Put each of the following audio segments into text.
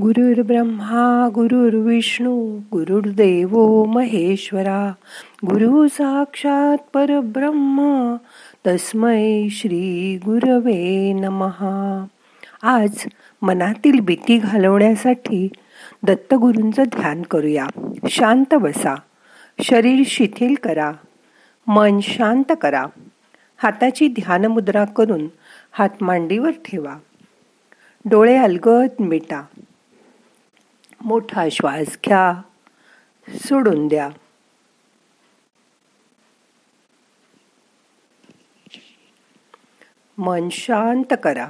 गुरुर्ब्रह्मा गुरुर्विष्णू गुरुर्देव महेश्वरा गुरु साक्षात परब्रह्म तस्मै श्री गुरवे नमहा आज मनातील भीती घालवण्यासाठी दत्तगुरूंचं ध्यान करूया. शांत बसा. शरीर शिथिल करा. मन शांत करा. हाताची ध्यानमुद्रा करून हात मांडीवर ठेवा. डोळे अलगद मिटा. मोठा श्वास घ्या. सोडून द्या. मन शांत करा.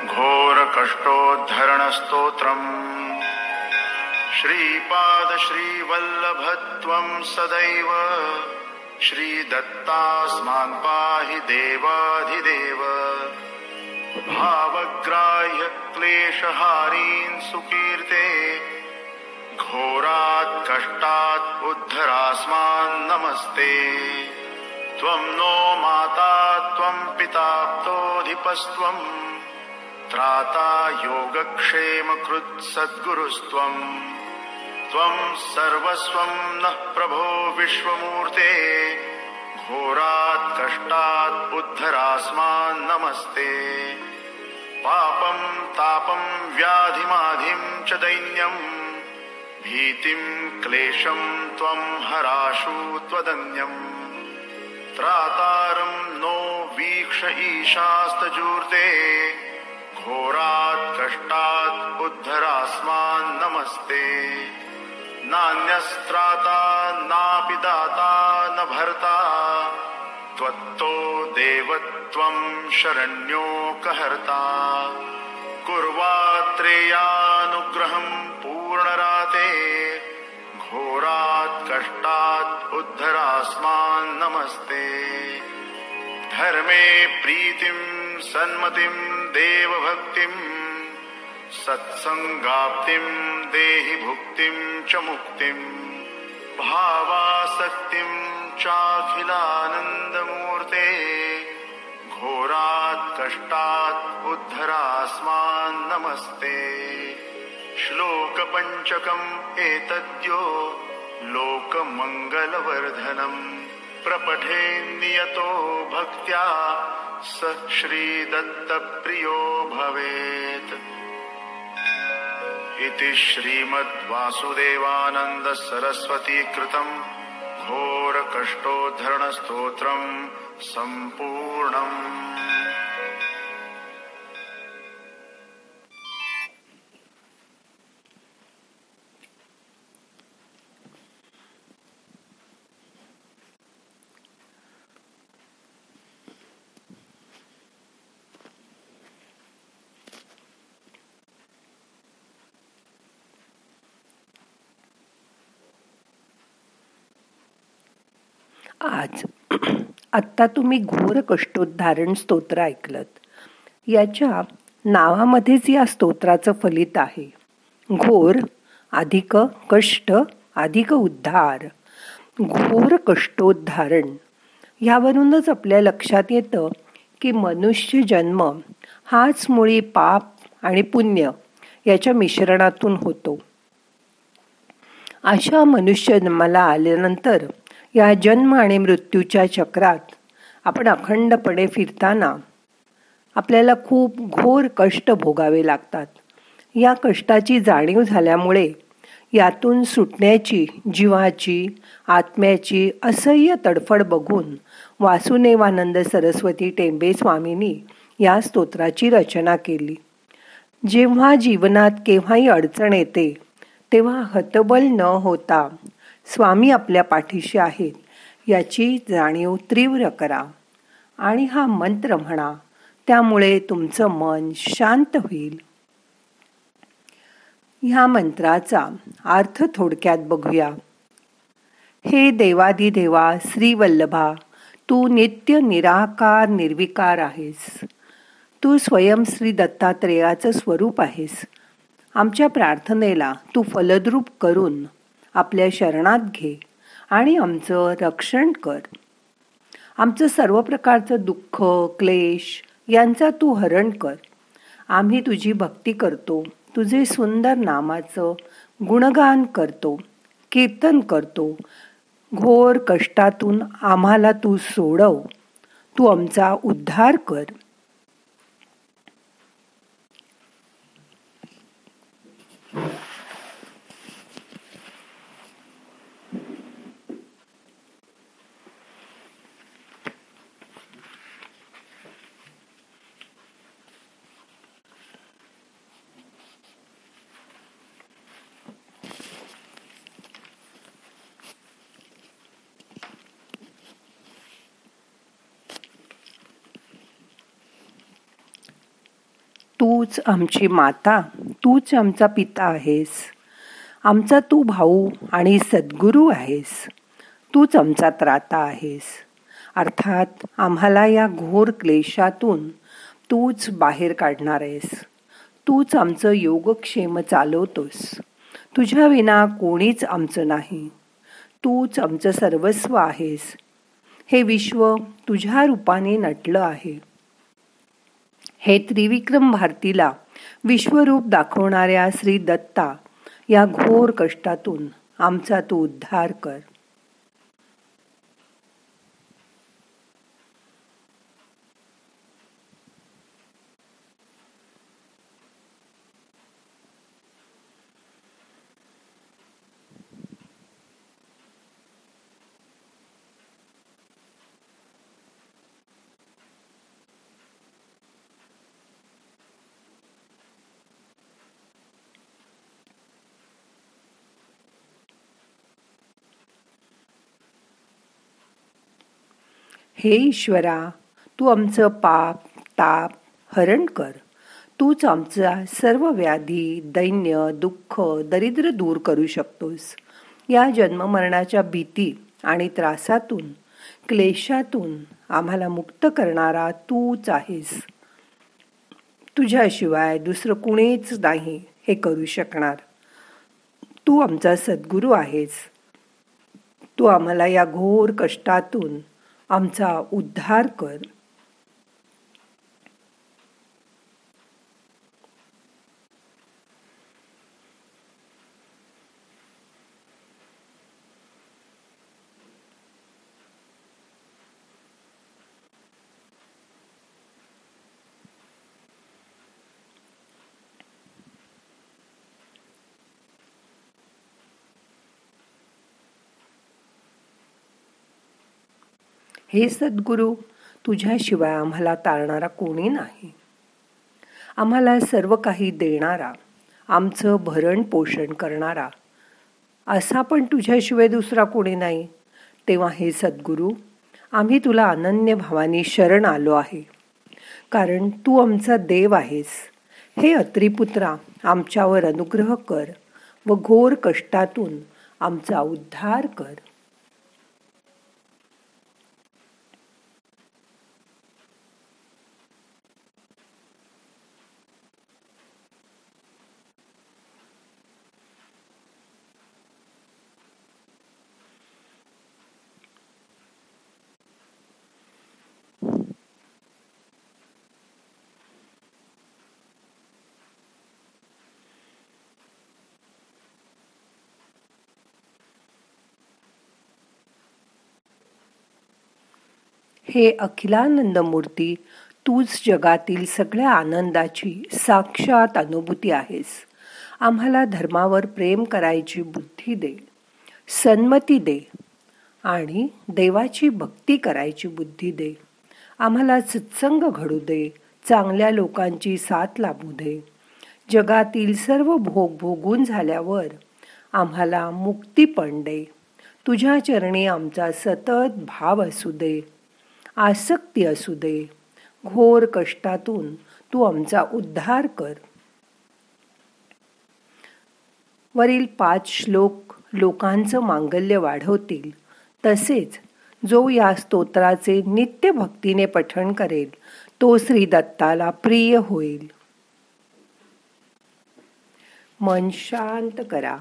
घोर कष्टोद्धरणस्तोत्रम्। श्रीपाद श्रीवल्लभत्वं श्री श्रीदत्तास्मान् पाहि देवाधिदेव। भावग्राह्य क्लेशहारीन् सुकीर्ते घोरात् कष्टात् उद्धरास्मान् नमस्ते। त्वं नो माता त्वं पिताप्तोऽधिपस्त्वम् त्राता योगक्षेमकृत् सद्गुरुस्त्वम्। त्वं सर्वस्वं नः प्रभो विश्वमूर्ते। घोरात् कष्टात् उद्धरास्मान् नमस्ते। पापं तापं व्याधिमाधिं च दैन्यम् भीतिं क्लेशं त्वं हराशु त्वदन्यम् त्रातारं नो वीक्ष ईशास्तजूर्ते। घोरात् कष्टात् उद्धरास्मान् नमस्ते। नान्यस्त्राता नापि दाता न भर्ता त्वत्तो देवत्वं शरण्यो कहर्ता। कुर्वात्रेयानुग्रहं पूर्णराते। घोरात् कष्टात् उद्धरास्मान् नमस्ते। धर्मे प्रीतिं सन्मतिं देवभक्तिम्। सत्सङ्गाप्तिं देहि भुक्तिं च मुक्तिम् भावासक्तिं चाखिलानन्दमूर्ते घोरात् कष्टात् उद्धरास्मान् नमस्ते। श्लोकपञ्चकम् एतद्यो लोकमङ्गलवर्धनम्। प्रपठे नियतो भक्त्या स श्रीदत्तप्रियो भवेत्। इति श्रीमद्वासुदेवानन्दसरस्वतीकृतम् घोरकष्टोद्धरणस्तोत्रम् सम्पूर्णम् आज आत्ता तुम्ही घोर कष्टोद्धारण स्तोत्र ऐकलत. याच्या नावामध्येच या स्तोत्राचं फलित आहे घोर अधिक कष्ट अधिक उद्धार घोर कष्टोद्धारण ह्यावरूनच आपल्या लक्षात येतं की मनुष्य जन्म हाच मुळी पाप आणि पुण्य याच्या मिश्रणातून होतो. अशा मनुष्य जन्माला आल्यानंतर या जन्म आणि मृत्यूच्या चक्रात आपण अखंडपणे फिरताना आपल्याला खूप घोर कष्ट भोगावे लागतात. या कष्टाची जाणीव झाल्यामुळे यातून सुटण्याची जीवाची आत्म्याची असह्य तडफड बघून वासुदेवानंद सरस्वती टेंबे स्वामींनी या स्तोत्राची रचना केली. जेव्हा जीवनात केव्हाही अडचण येते तेव्हा हतबल न होता स्वामी आपल्या पाठीशी आहेत. याची जाणीव तीव्र करा. आणि हा मंत्र म्हणा त्यामुळे तुमचं मन शांत होईल. ह्या मंत्राचा अर्थ थोडक्यात बघूया. हे देवादिदेवा श्री वल्लभा तू नित्य निराकार निर्विकार आहेस. तू स्वयं श्री दत्तात्रेयाचं स्वरूप आहेस. आमच्या प्रार्थनेला तू फलद्रूप करून आपल्या शरणात घे आणि आमचं रक्षण कर. आमचं सर्व प्रकारचं दुःख क्लेश यांचा तू हरण कर. आम्ही तुझी भक्ती करतो तुझे सुंदर नामाचं गुणगान करतो कीर्तन करतो. घोर कष्टातून आम्हाला तू सोडव तू आमचा उद्धार कर. तूच आमची माता तूच आमचा पिता आहेस. आमचा तू भाऊ आणि सद्गुरू आहेस. तूच आमचा त्राता आहेस. अर्थात आम्हाला या घोर क्लेशातून तूच बाहेर काढणार आहेस. तूच आमचं योगक्षेम चालवतोस. तुझ्या विना कोणीच आमचं नाही. तूच आमचं सर्वस्व आहेस. हे विश्व तुझ्या रूपाने नटलं आहे. हे त्रिविक्रम भारतीला विश्वरूप दाखवणाऱ्या श्री दत्ता या घोर कष्टातून आमचा तू उद्धार कर. हे ईश्वरा तू आमचं पाप ताप हरण कर. तूच आमचा सर्व व्याधी दैन्य दुःख दरिद्र दूर करू शकतोस. या जन्ममरणाच्या भीती आणि त्रासातून क्लेशातून आम्हाला मुक्त करणारा तूच आहेस. तुझ्याशिवाय दुसरं कुणीच नाही हे करू शकणार. तू आमचा सद्गुरू आहेस. तू आम्हाला या घोर कष्टातून आमचा उद्धार कर. हे सद्गुरू तुझ्याशिवाय आम्हाला तारणारा कोणी नाही. आम्हाला सर्व काही देणारा आमचं भरण पोषण करणारा असा पण तुझ्याशिवाय दुसरा कोणी नाही. तेव्हा हे सद्गुरू आम्ही तुला अनन्य भावानी शरण आलो आहे. कारण तू आमचा देव आहेस. हे अत्रिपुत्रा आमच्यावर अनुग्रह कर व घोर कष्टातून आमचा उद्धार कर. हे अखिलानंद मूर्ती तूच जगातील सगळ्या आनंदाची साक्षात अनुभूती आहेस. आम्हाला धर्मावर प्रेम करायची बुद्धी दे सन्मती दे आणि देवाची भक्ती करायची बुद्धी दे. आम्हाला सत्संग घडू दे चांगल्या लोकांची साथ लाभू दे. जगातील सर्व भोग भोगून झाल्यावर आम्हाला मुक्ती पण दे. तुझ्या चरणी आमचा सतत भाव असू दे. आसक्ती असू दे. घोर कष्टातून तू आमचा उद्धार कर. वरील पाच श्लोक लोकांचं मांगल्य वाढवतील. तसेच जो या स्तोत्राचे नित्य भक्तीने पठण करेल तो श्री दत्ताला प्रिय होईल. मन शांत करा.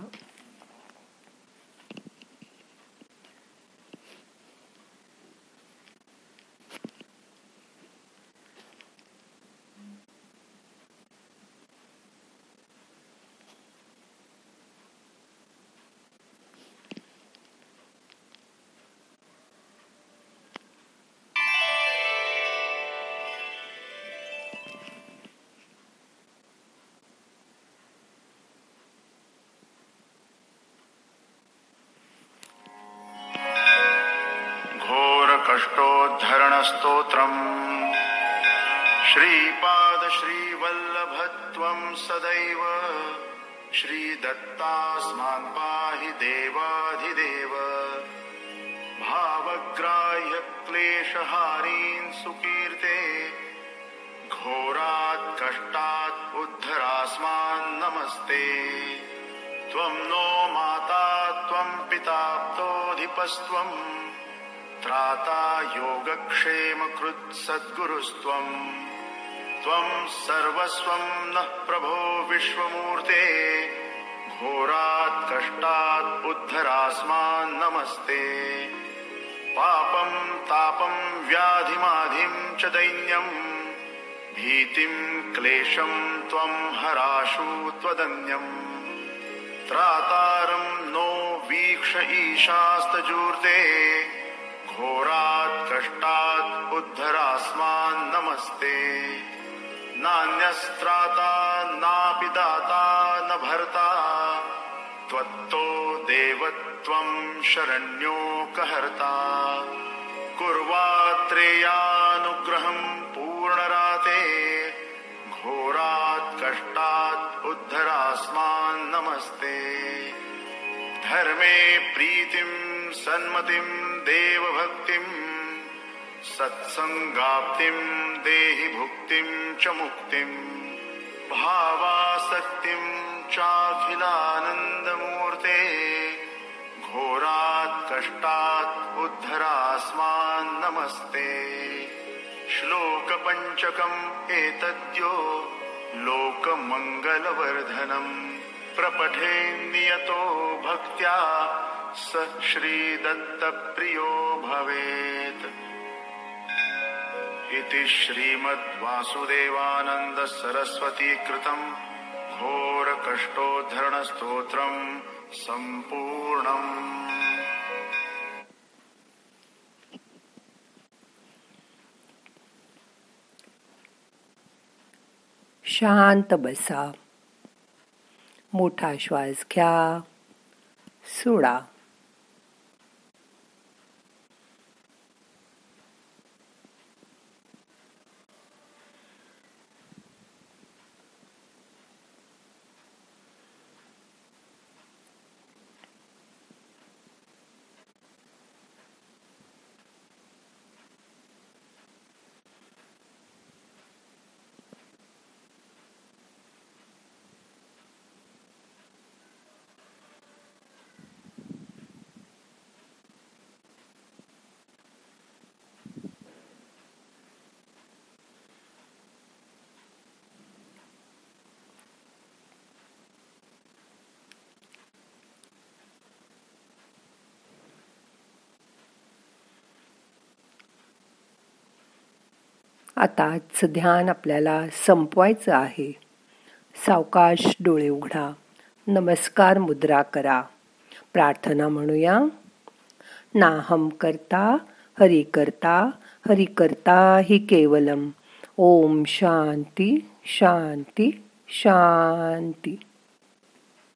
घोरकष्टोद्धरणस्तोत्रम् श्रीपादश्रीवल्लभत्वं सदैव। श्रीदत्तास्मान् पाहि देवाधिदेव। भावग्राह्य क्लेशहारीन् सुकीर्ते। घोरात् कष्टात् उद्धरास्मान् नमस्ते। त्वं नो माता त्वं पिताप्तोऽधिपस्त्वम् त्राता योगक्षेमकृत् सद्गुरुस्त्वम् त्वं सर्वस्वं नः प्रभो विश्वमूर्ते। घोरात् कष्टात् उद्धरास्मान् नमस्ते। पापं तापं व्याधिमाधिं च दैन्यम् भीतिं क्लेशं त्वं हराशु त्वदन्यम् त्रातारं नो वीक्ष ईशास्तजूर्ते। घोरात् कष्टात् उद्धरास्मान् नमस्ते. नान्यस्त्राता नापि दाता न भर्ता. त्वत्तो देवत्वं शरण्यो कहर्ता. कुर्वात्रेया धर्मे प्रीतिं सन्मतिं देवभक्तिं सत्सङ्गाप्तिं देहि भुक्तिं च मुक्तिं भावासक्तिं चाखिलानन्दमूर्ते घोरात् कष्टात् उद्धरास्मान् नमस्ते। श्लोकपञ्चकम् एतद्यो लोकमङ्गलवर्धनम्। प्रपठे नियतो भक्त्या स श्रीदत्तप्रियो भवेत्। इति श्रीमद्वासुदेवानन्दसरस्वतीकृतम् घोरकष्टोद्धरणस्तोत्रम् सम्पूर्णम्। शांत बसा। मोठा श्वास घ्या. सोडा. आताच ध्यान आपल्याला संपवायचं आहे. सावकाश डोळे उघडा. नमस्कार मुद्रा करा. प्रार्थना म्हणूया. नाहम करता हरि करता हरि करता हि केवलम. ओम शांती शांती शांती.